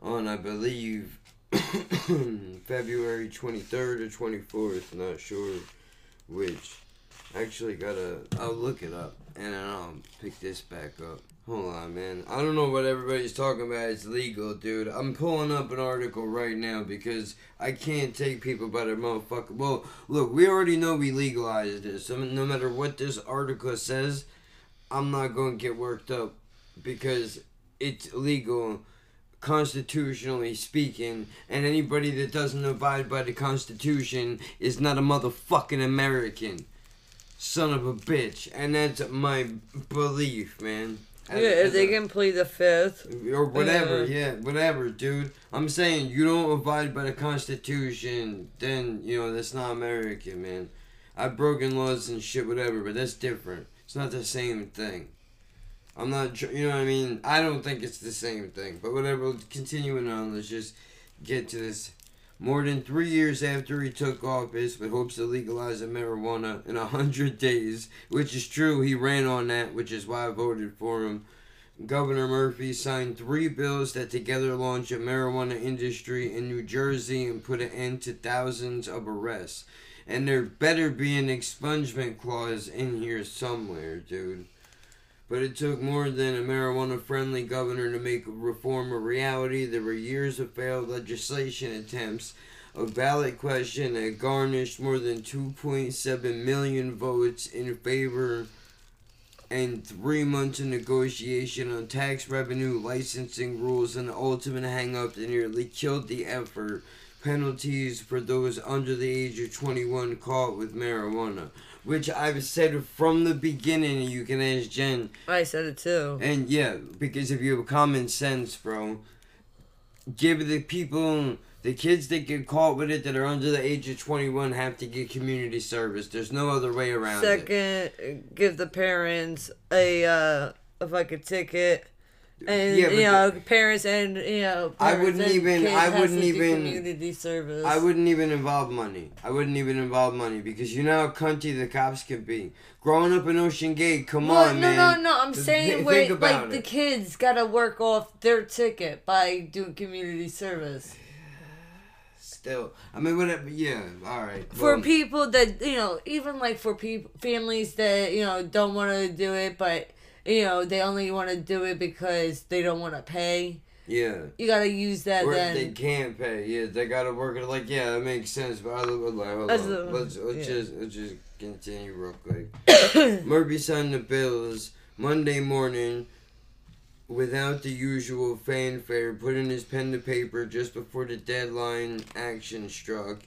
on, I believe, February 23rd or 24th, not sure which. Actually, gotta, I'll look it up and then I'll pick this back up. Hold on, man. I don't know what everybody's talking about. It's legal, dude. I'm pulling up an article right now because I can't take people by their motherfucker. Well, look, we already know we legalized this. So no matter what this article says, I'm not going to get worked up because it's legal constitutionally speaking and anybody that doesn't abide by the constitution is not a motherfucking american son of a bitch and that's my belief man Yeah, if they can play the fifth. or whatever, Yeah. yeah, whatever, dude. I'm saying you don't abide by the Constitution, then you know that's not American, man. I've broken laws and shit, whatever, but that's different. It's not the same thing. I'm not, you know what I mean. I don't think it's the same thing, but whatever. Continuing on, let's just get to this. More than three years after he took office, with hopes to legalize marijuana in a hundred days, which is true. He ran on that, which is why I voted for him. Governor Murphy signed three bills that together launch a marijuana industry in New Jersey and put an end to thousands of arrests. And there better be an expungement clause in here somewhere, dude. But it took more than a marijuana friendly governor to make reform a reality. There were years of failed legislation attempts, a ballot question that garnished more than 2.7 million votes in favor, and three months of negotiation on tax revenue, licensing rules, and the ultimate hang up that nearly killed the effort. Penalties for those under the age of 21 caught with marijuana. Which I've said from the beginning, you can ask Jen. I said it too. And yeah, because if you have common sense, bro, give the people, the kids that get caught with it that are under the age of 21 have to get community service. There's no other way around it. Second, give the parents a uh, a fucking ticket. And Yeah, you know, parents and you know, I wouldn't even- I wouldn't even- community service. I wouldn't even involve money. I wouldn't even involve money because you know how cunty the cops can be. Growing up in Ocean Gate, come Well, on, no, man. no, no. no. I'm Th- saying about like the kids gotta work off their ticket by doing community service. Still, I mean, whatever. Yeah, all right. For well, people that you know, even like for people families that you know don't want to do it, but you know they only want to do it because they don't want to pay. yeah. You gotta use that Or if then. they can't pay, yeah, they gotta work it. Like, yeah, that makes sense. But I, hold on, hold That's on. the- let's let's yeah. just let's just continue real quick. Murphy signed the bills Monday morning without the usual fanfare, putting his pen to paper just before the deadline action struck.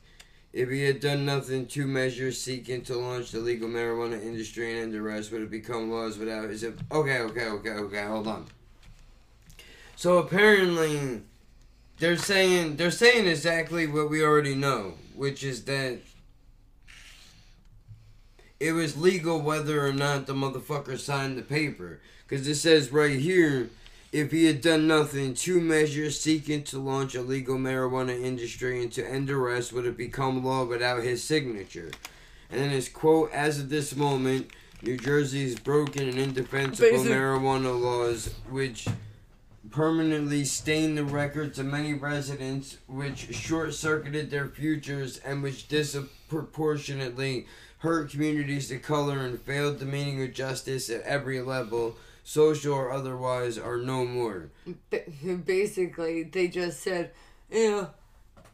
If he had done nothing, two measures seeking to launch the legal marijuana industry and end arrest would have become laws without his. Okay, okay, okay, okay. Hold on. So apparently, they're saying they're saying exactly what we already know, which is that it was legal whether or not the motherfucker signed the paper. Because it says right here, if he had done nothing, two measures seeking to launch a legal marijuana industry and to end arrest would have become law without his signature. And then his quote, as of this moment, New Jersey's broken and indefensible Basic- marijuana laws, which permanently stained the records of many residents, which short circuited their futures and which disproportionately hurt communities of color and failed the meaning of justice at every level, social or otherwise, are no more. Basically, they just said, you know,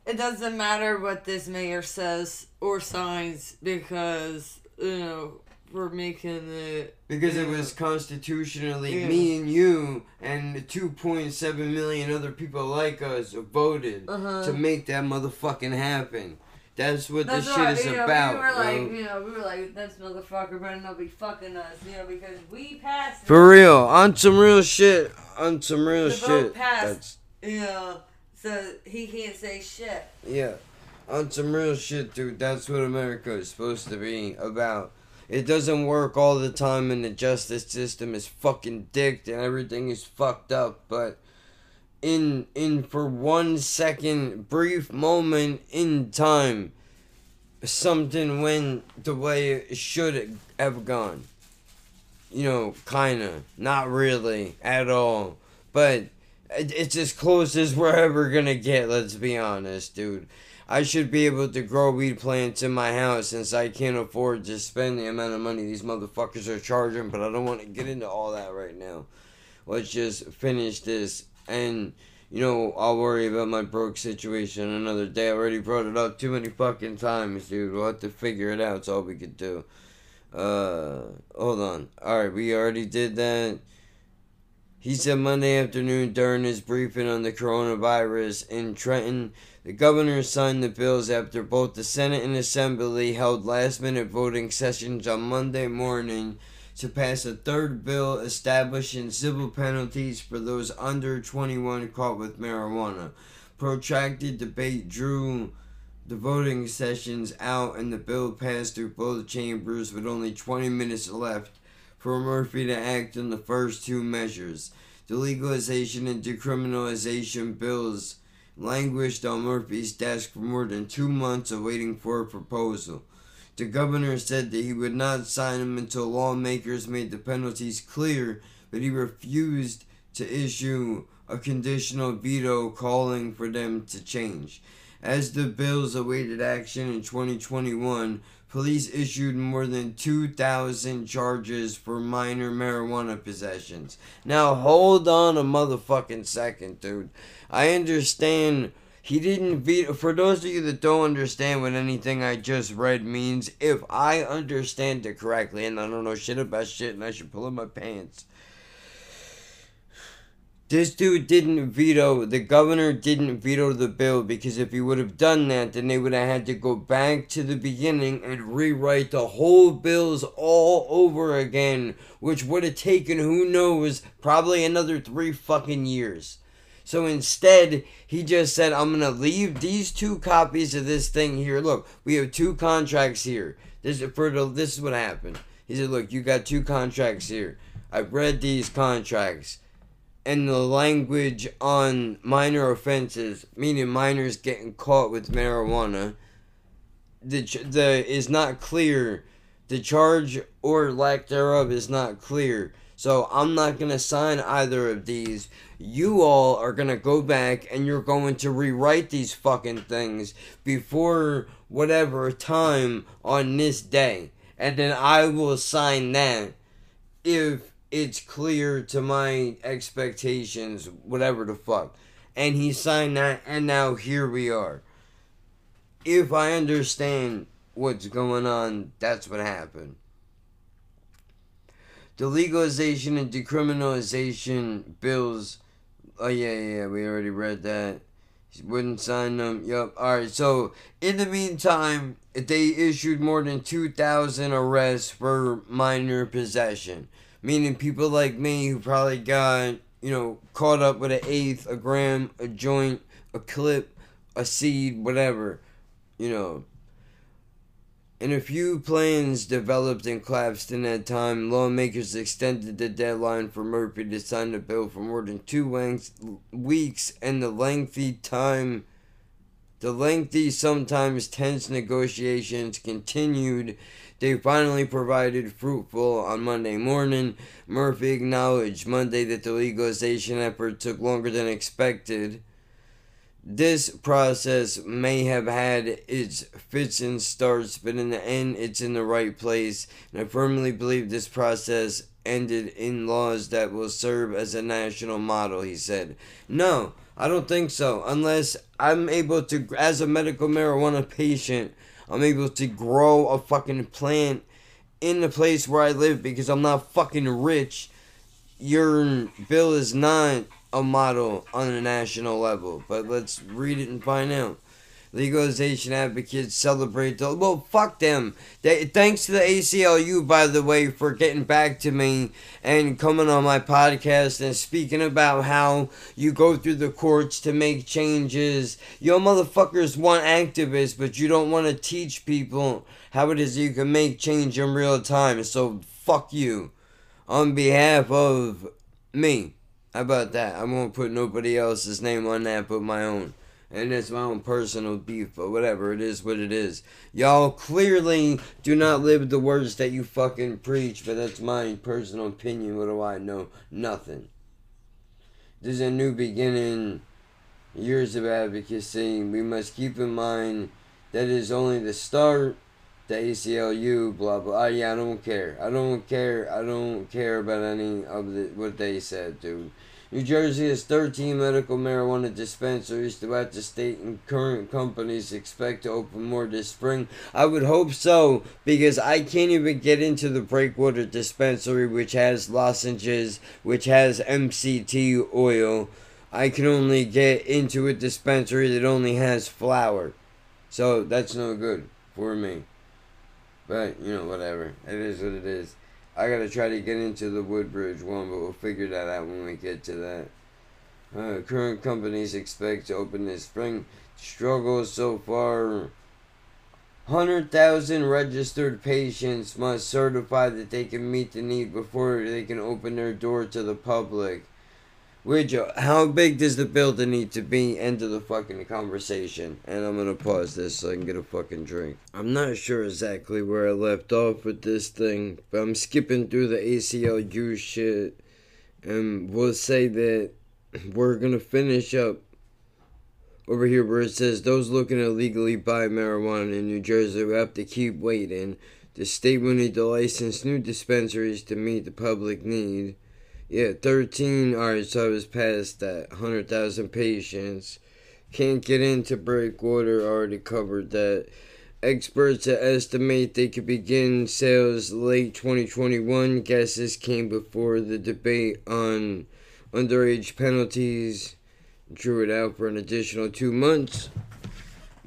it doesn't matter what this mayor says or signs because, you know, we're making it. Because it know, was constitutionally Yeah. me and you and the 2.7 million other people like us voted Uh-huh. to make that motherfucking happen. That's what That's this shit is you know, about. We were like, bro. you know, we were like, this motherfucker better not be fucking us, you know, because we passed. For real, on some real shit, on some real the vote shit. passed, That's you know, so he can't say shit. yeah, on some real shit, dude. That's what America is supposed to be about. It doesn't work all the time, and the justice system is fucking dicked, and everything is fucked up. But in in for one second, brief moment in time, something went the way it should have gone. You know, kinda, not really at all, but it's as close as we're ever gonna get. Let's be honest, dude. I should be able to grow weed plants in my house since I can't afford to spend the amount of money these motherfuckers are charging, but I don't want to get into all that right now. Let's just finish this and you know, I'll worry about my broke situation another day. I already brought it up too many fucking times, dude. We'll have to figure it out. It's all we could do. Uh, hold on. Alright, we already did that. He said Monday afternoon during his briefing on the coronavirus in Trenton, the governor signed the bills after both the Senate and Assembly held last minute voting sessions on Monday morning to pass a third bill establishing civil penalties for those under 21 caught with marijuana. Protracted debate drew the voting sessions out, and the bill passed through both chambers with only 20 minutes left for Murphy to act on the first two measures. The legalization and decriminalization bills languished on Murphy's desk for more than two months awaiting for a proposal. The governor said that he would not sign them until lawmakers made the penalties clear, but he refused to issue a conditional veto calling for them to change. As the bills awaited action in 2021, police issued more than 2,000 charges for minor marijuana possessions. Now, hold on a motherfucking second, dude. I understand he didn't veto. For those of you that don't understand what anything I just read means, if I understand it correctly, and I don't know shit about shit, and I should pull up my pants. This dude didn't veto, the governor didn't veto the bill because if he would have done that, then they would have had to go back to the beginning and rewrite the whole bills all over again, which would have taken, who knows, probably another three fucking years. So instead, he just said, I'm going to leave these two copies of this thing here. Look, we have two contracts here. This is, for the, this is what happened. He said, Look, you got two contracts here. I've read these contracts and the language on minor offenses, meaning minors getting caught with marijuana, the the is not clear. The charge or lack thereof is not clear. So I'm not gonna sign either of these. You all are gonna go back and you're going to rewrite these fucking things before whatever time on this day, and then I will sign that if it's clear to my expectations, whatever the fuck. And he signed that, and now here we are. If I understand what's going on, that's what happened. The legalization and decriminalization bills. Oh, yeah, yeah, we already read that. He wouldn't sign them. Yup. Alright, so in the meantime, they issued more than 2,000 arrests for minor possession meaning people like me who probably got you know caught up with an eighth, a gram, a joint, a clip, a seed, whatever, you know. In a few plans developed and collapsed in that time, lawmakers extended the deadline for Murphy to sign the bill for more than two weeks, and the lengthy time, the lengthy, sometimes tense negotiations continued they finally provided fruitful on Monday morning. Murphy acknowledged Monday that the legalization effort took longer than expected. This process may have had its fits and starts, but in the end, it's in the right place. And I firmly believe this process ended in laws that will serve as a national model, he said. No, I don't think so. Unless I'm able to, as a medical marijuana patient, I'm able to grow a fucking plant in the place where I live because I'm not fucking rich. Your bill is not a model on a national level, but let's read it and find out. Legalization advocates celebrate the well. Fuck them. They, thanks to the ACLU, by the way, for getting back to me and coming on my podcast and speaking about how you go through the courts to make changes. Yo, motherfuckers want activists, but you don't want to teach people how it is you can make change in real time. So fuck you. On behalf of me. How about that? I won't put nobody else's name on that but my own. And it's my own personal beef, but whatever, it is what it is. Y'all clearly do not live the words that you fucking preach, but that's my personal opinion. What do I know? Nothing. This is a new beginning, years of advocacy. We must keep in mind that it is only the start. The ACLU, blah blah. Uh, yeah, I don't care. I don't care. I don't care about any of the what they said, dude. New Jersey has 13 medical marijuana dispensaries throughout the state, and current companies expect to open more this spring. I would hope so, because I can't even get into the Breakwater dispensary, which has lozenges, which has MCT oil. I can only get into a dispensary that only has flower. So that's no good for me. But, you know, whatever. It is what it is. I gotta try to get into the Woodbridge one, but we'll figure that out when we get to that. Uh, current companies expect to open this spring. Struggles so far. 100,000 registered patients must certify that they can meet the need before they can open their door to the public. Which, how big does the building need to be? End of the fucking conversation. And I'm gonna pause this so I can get a fucking drink. I'm not sure exactly where I left off with this thing, but I'm skipping through the ACLU shit. And we'll say that we're gonna finish up over here where it says those looking to legally buy marijuana in New Jersey will have to keep waiting. The state will need to license new dispensaries to meet the public need. Yeah, 13. Alright, so I was past that. 100,000 patients. Can't get into Breakwater, already covered that. Experts estimate they could begin sales late 2021. Guesses came before the debate on underage penalties. Drew it out for an additional two months.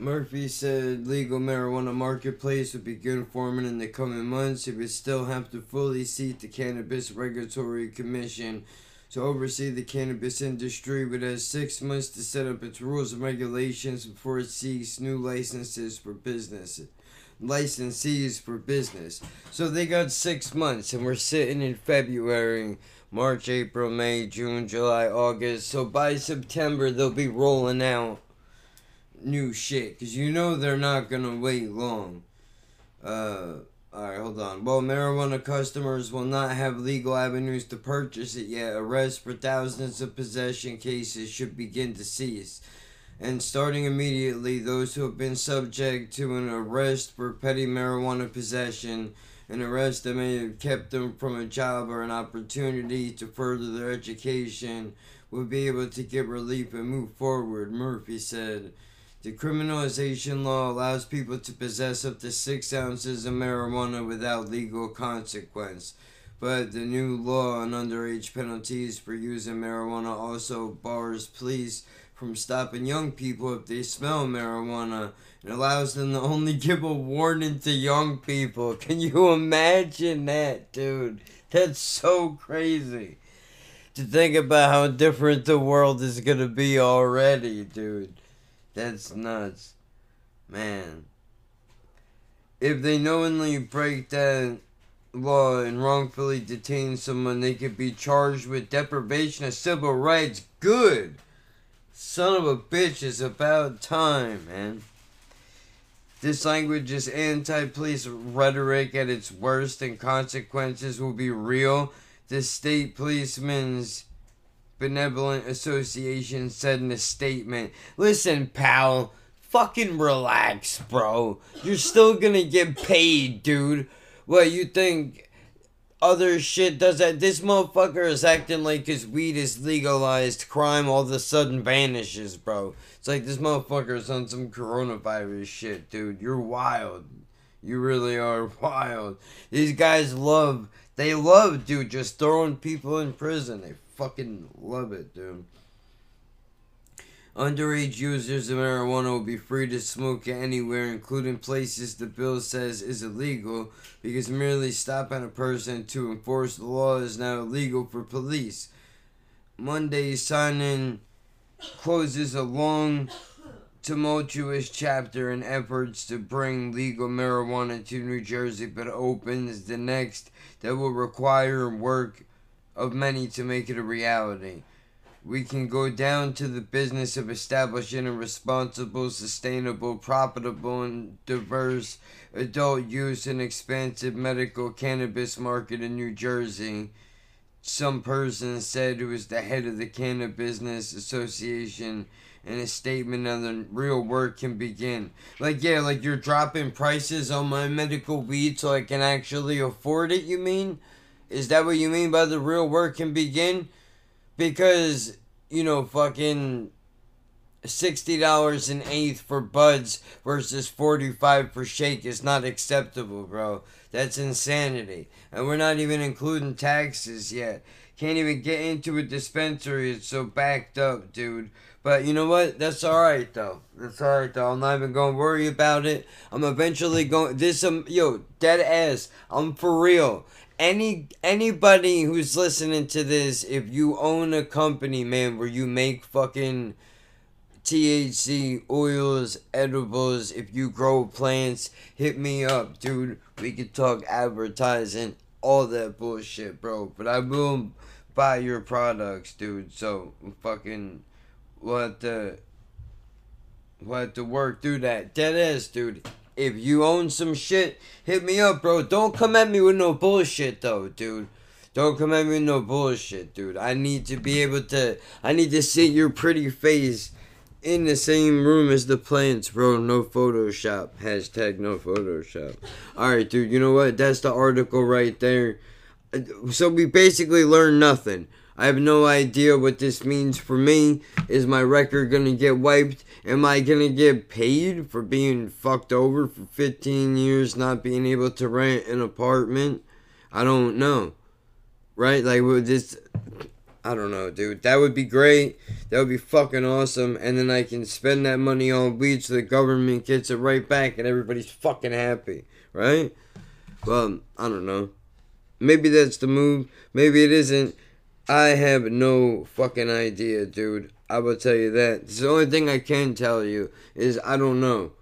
Murphy said legal marijuana marketplace would begin forming in the coming months. It would still have to fully seat the Cannabis Regulatory Commission to oversee the cannabis industry, but has six months to set up its rules and regulations before it seeks new licenses for business. Licensees for business. So they got six months, and we're sitting in February. March, April, May, June, July, August. So by September, they'll be rolling out new shit because you know they're not gonna wait long. Uh, alright, hold on. Well, marijuana customers will not have legal avenues to purchase it yet. Arrests for thousands of possession cases should begin to cease. And starting immediately, those who have been subject to an arrest for petty marijuana possession, an arrest that may have kept them from a job or an opportunity to further their education, will be able to get relief and move forward, Murphy said. The criminalization law allows people to possess up to six ounces of marijuana without legal consequence. But the new law on underage penalties for using marijuana also bars police from stopping young people if they smell marijuana. It allows them to only give a warning to young people. Can you imagine that, dude? That's so crazy. To think about how different the world is gonna be already, dude. That's nuts. Man. If they knowingly break that law and wrongfully detain someone, they could be charged with deprivation of civil rights. Good. Son of a bitch, it's about time, man. This language is anti police rhetoric at its worst, and consequences will be real. The State Policemen's Benevolent Association said in a statement Listen, pal, fucking relax, bro. You're still gonna get paid, dude. What, you think other shit does that? This motherfucker is acting like his weed is legalized, crime all of a sudden vanishes, bro. It's like this motherfucker's on some coronavirus shit, dude. You're wild. You really are wild. These guys love, they love, dude, just throwing people in prison. They fucking love it, dude. Underage users of marijuana will be free to smoke anywhere, including places the bill says is illegal, because merely stopping a person to enforce the law is now illegal for police. Monday's signing closes a long, tumultuous chapter in efforts to bring legal marijuana to New Jersey, but opens the next that will require work of many to make it a reality. We can go down to the business of establishing a responsible, sustainable, profitable, and diverse adult use and expansive medical cannabis market in New Jersey. Some person said who was the head of the Cannabis Business Association in a statement on the real work can begin. Like, yeah, like you're dropping prices on my medical weed so I can actually afford it, you mean? Is that what you mean by the real work can begin? Because, you know, fucking $60 an eighth for buds versus 45 for shake is not acceptable, bro. That's insanity. And we're not even including taxes yet. Can't even get into a dispensary. It's so backed up, dude. But you know what? That's alright though. That's alright though. I'm not even gonna worry about it. I'm eventually going this um yo, dead ass. I'm for real. Any anybody who's listening to this, if you own a company, man, where you make fucking THC, oils, edibles, if you grow plants, hit me up, dude. We could talk advertising, all that bullshit, bro. But I will buy your products, dude. So fucking we'll have to we'll have to work through that. Dead ass, dude. If you own some shit, hit me up, bro. Don't come at me with no bullshit though, dude. Don't come at me with no bullshit, dude. I need to be able to I need to see your pretty face in the same room as the plants, bro. No Photoshop. Hashtag no Photoshop. Alright, dude, you know what? That's the article right there. So we basically learned nothing. I have no idea what this means for me. Is my record gonna get wiped? Am I gonna get paid for being fucked over for 15 years, not being able to rent an apartment? I don't know. Right? Like, with this. I don't know, dude. That would be great. That would be fucking awesome. And then I can spend that money on weed so the government gets it right back and everybody's fucking happy. Right? Well, I don't know. Maybe that's the move. Maybe it isn't. I have no fucking idea, dude. I will tell you that. The only thing I can tell you is I don't know.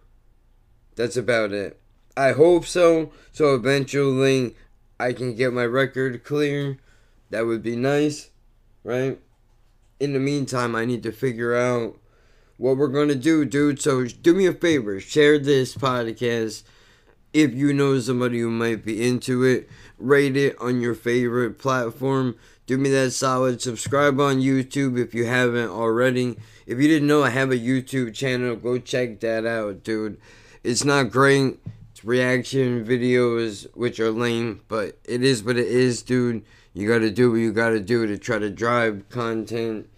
That's about it. I hope so. So eventually I can get my record clear. That would be nice, right? In the meantime, I need to figure out what we're going to do, dude. So do me a favor, share this podcast if you know somebody who might be into it. Rate it on your favorite platform. Do me that solid. Subscribe on YouTube if you haven't already. If you didn't know I have a YouTube channel, go check that out, dude. It's not great. It's reaction videos, which are lame, but it is what it is, dude. You gotta do what you gotta do to try to drive content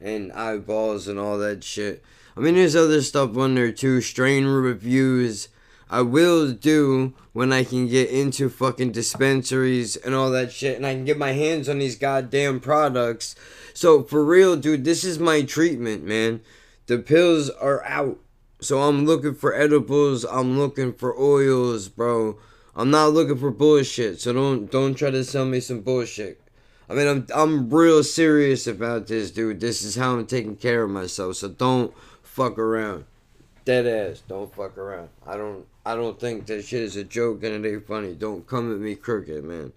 and eyeballs and all that shit. I mean, there's other stuff on there too. Strain reviews. I will do when I can get into fucking dispensaries and all that shit and I can get my hands on these goddamn products. So, for real, dude, this is my treatment, man. The pills are out. So, I'm looking for edibles. I'm looking for oils, bro. I'm not looking for bullshit. So, don't don't try to sell me some bullshit. I mean, I'm I'm real serious about this, dude. This is how I'm taking care of myself. So, don't fuck around. Dead ass. Don't fuck around. I don't I don't think that shit is a joke and it ain't funny. Don't come at me crooked, man.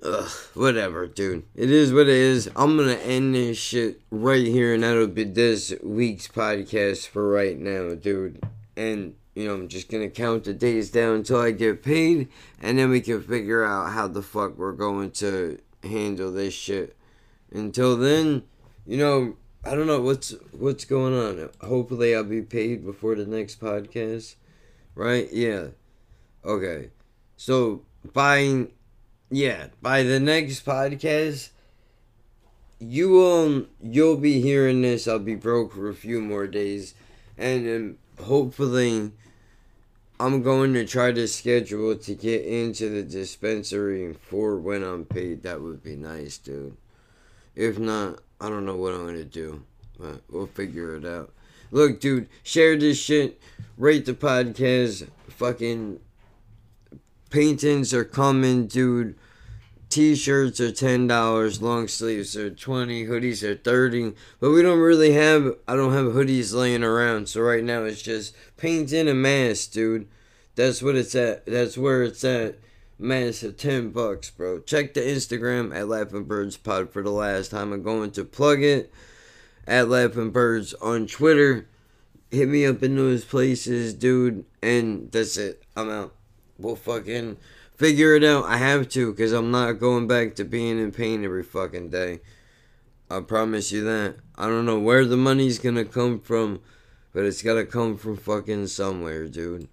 Ugh, whatever, dude. It is what it is. I'm gonna end this shit right here, and that'll be this week's podcast for right now, dude. And you know, I'm just gonna count the days down until I get paid, and then we can figure out how the fuck we're going to handle this shit. Until then, you know, I don't know what's what's going on. Hopefully, I'll be paid before the next podcast, right? Yeah. Okay. So by yeah by the next podcast, you will you'll be hearing this. I'll be broke for a few more days, and um, hopefully. I'm going to try to schedule to get into the dispensary for when I'm paid. That would be nice, dude. If not, I don't know what I'm gonna do, but we'll figure it out. Look, dude, share this shit, rate the podcast, fucking paintings are coming, dude. T-shirts are ten dollars, long sleeves are twenty, hoodies are thirty. But we don't really have I don't have hoodies laying around, so right now it's just painting a mask, dude. That's what it's at. That's where it's at. Mask of ten bucks, bro. Check the Instagram at Laughing Birds Pod for the last time. I'm going to plug it at Laughing Birds on Twitter. Hit me up in those places, dude. And that's it. I'm out. We'll fucking figure it out. I have to, because I'm not going back to being in pain every fucking day. I promise you that. I don't know where the money's gonna come from, but it's gotta come from fucking somewhere, dude.